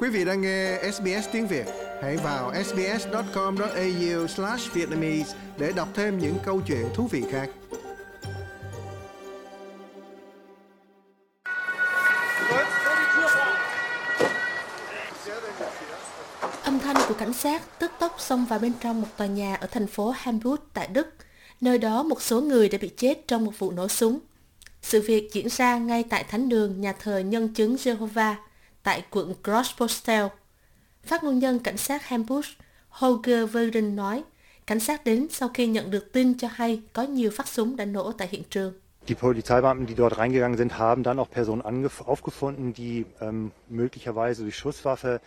Quý vị đang nghe SBS tiếng Việt, hãy vào sbs.com.au/vietnamese để đọc thêm những câu chuyện thú vị khác. Âm thanh của cảnh sát tức tốc xông vào bên trong một tòa nhà ở thành phố Hamburg tại Đức, nơi đó một số người đã bị chết trong một vụ nổ súng. Sự việc diễn ra ngay tại thánh đường nhà thờ Nhân chứng Jehovah tại quận Grosspostel. Phát ngôn nhân cảnh sát Hamburg Holger Verden nói, cảnh sát đến sau khi nhận được tin cho hay có nhiều phát súng đã nổ tại hiện trường. Die Polizeibeamten, die dort reingegangen sind, haben dann auch Personen aufgefunden, die ähm, möglicherweise durch Schusswaffe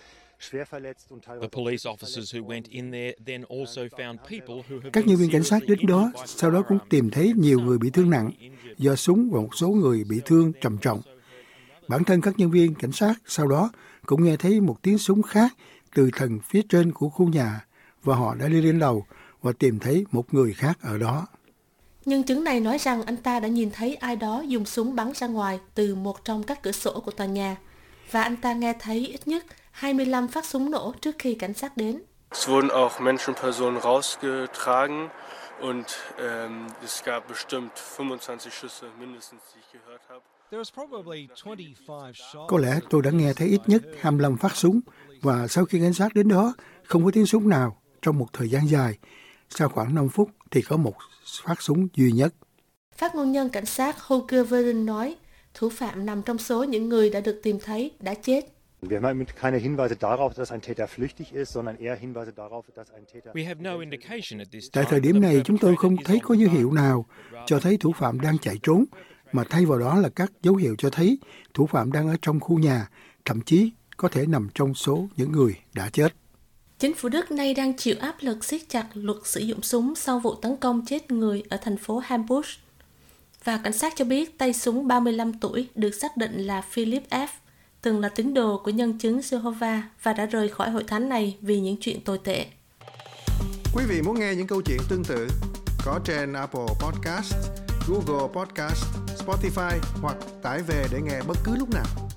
schwer verletzt und teilweise... The police officers who went in there then also found people who have Các nhân viên cảnh sát đến đó sau đó cũng tìm thấy nhiều người bị thương nặng do súng và một số người bị thương trầm trọng. Bản thân các nhân viên cảnh sát sau đó cũng nghe thấy một tiếng súng khác từ tầng phía trên của khu nhà và họ đã đi lên lầu và tìm thấy một người khác ở đó. Nhân chứng này nói rằng anh ta đã nhìn thấy ai đó dùng súng bắn ra ngoài từ một trong các cửa sổ của tòa nhà và anh ta nghe thấy ít nhất 25 phát súng nổ trước khi cảnh sát đến. Es wurden auch Menschenpersonen rausgetragen und ähm, es gab bestimmt 25 Schüsse mindestens, die ich gehört habe. There was probably 25 shots. Có lẽ tôi đã nghe thấy ít nhất 25 phát súng và sau khi cảnh sát đến đó không có tiếng súng nào trong một thời gian dài. Sau khoảng 5 phút thì có một phát súng duy nhất. Phát ngôn nhân cảnh sát Holger Verden nói, thủ phạm nằm trong số những người đã được tìm thấy đã chết. Wir haben keine Hinweise darauf, dass ein Täter flüchtig ist, sondern eher Hinweise darauf, dass ein Täter... We have no indication at this Tại time thời điểm này chúng tôi không thấy có dấu hiệu nào cho thấy thủ phạm đang chạy trốn, mà thay vào đó là các dấu hiệu cho thấy thủ phạm đang ở trong khu nhà, thậm chí có thể nằm trong số những người đã chết. Chính phủ Đức nay đang chịu áp lực siết chặt luật sử dụng súng sau vụ tấn công chết người ở thành phố Hamburg. Và cảnh sát cho biết tay súng 35 tuổi được xác định là Philip F., từng là tín đồ của nhân chứng Jehovah và đã rời khỏi hội thánh này vì những chuyện tồi tệ. Quý vị muốn nghe những câu chuyện tương tự có trên Apple Podcast, Google Podcast, Spotify hoặc tải về để nghe bất cứ lúc nào.